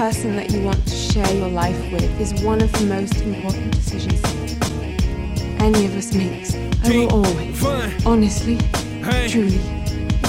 person that you want to share your life with is one of the most important decisions any of us makes. I will always, honestly, truly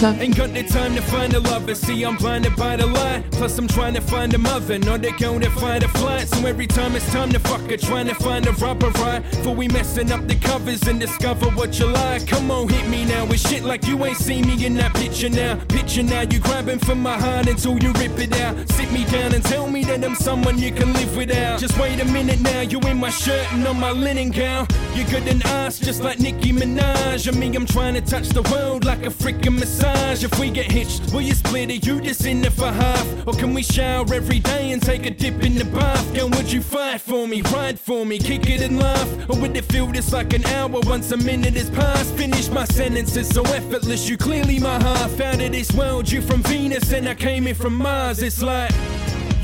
love Ain't got the time to find a lover. See, I'm blinded by the light. Plus, I'm trying to find a mother. Know they go to find a flight. So every time it's time to fuck her, trying to find a rubber right. For we messing up the covers and discover what you like. Come on, hit me now with shit like you ain't seen me in that picture now. Picture now, you grabbing for my heart until you rip it out. Sit me down and tell me that I'm someone you can live without. Just wait a minute now, you in my shirt and on my linen gown. You're good and us, just like Nicki Minaj. I mean, I'm trying to touch the world like a freaking massage. If we get hitched, will you split it? You just in it for half? Or can we shower every day and take a dip in the bath? Girl, would you fight for me, ride for me, kick it and laugh? Or would it feel just like an hour once a minute has passed? Finish my sentences so effortless, you clearly my half. Out of this world, you from Venus and I came in from Mars. It's like.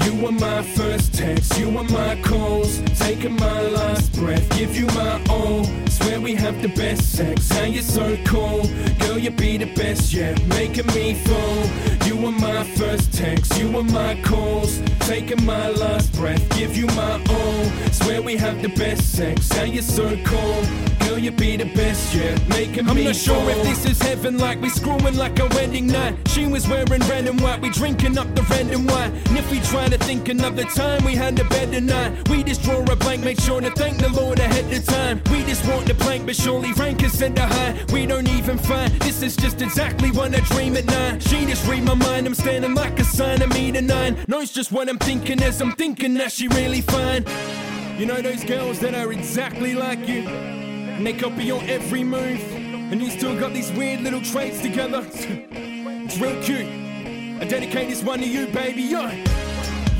You were my first text, you were my calls. Taking my last breath, give you my all. Swear we have the best sex, how you so cool. Girl, you be the best yet, making me fall. You were my first text, you were my calls. Taking my last breath, give you my all. Swear we have the best sex, how you so cool. Girl, you be the best yet, making I'm not sure fall. if this is heaven, like we screwing like a wedding night. She was wearing red and white, we drinking up the red and white. And if we try to think another time we had a better night, we just draw a blank, make sure to thank the Lord ahead of time. We just want the plank, but surely rank is send a high. We don't even find This is just exactly what I dream at night. She just read my mind, I'm standing like a sign of me to nine. Knows just what I'm thinking as I'm thinking that she really fine. You know those girls that are exactly like you, and they copy your every move, and you still got these weird little traits together. it's real cute. I dedicate this one to you, baby. Yo.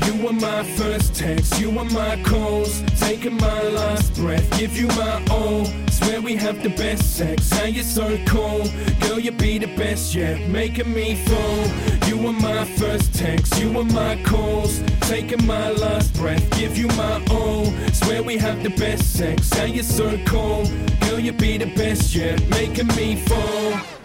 You were my first text, you were my calls. Taking my last breath, give you my all. Swear we have the best sex, how you so cool. Girl, you be the best yet, making me fall. You were my first text, you were my calls. Taking my last breath, give you my all. Swear we have the best sex, how you so cool. You be the best yet, making me fall.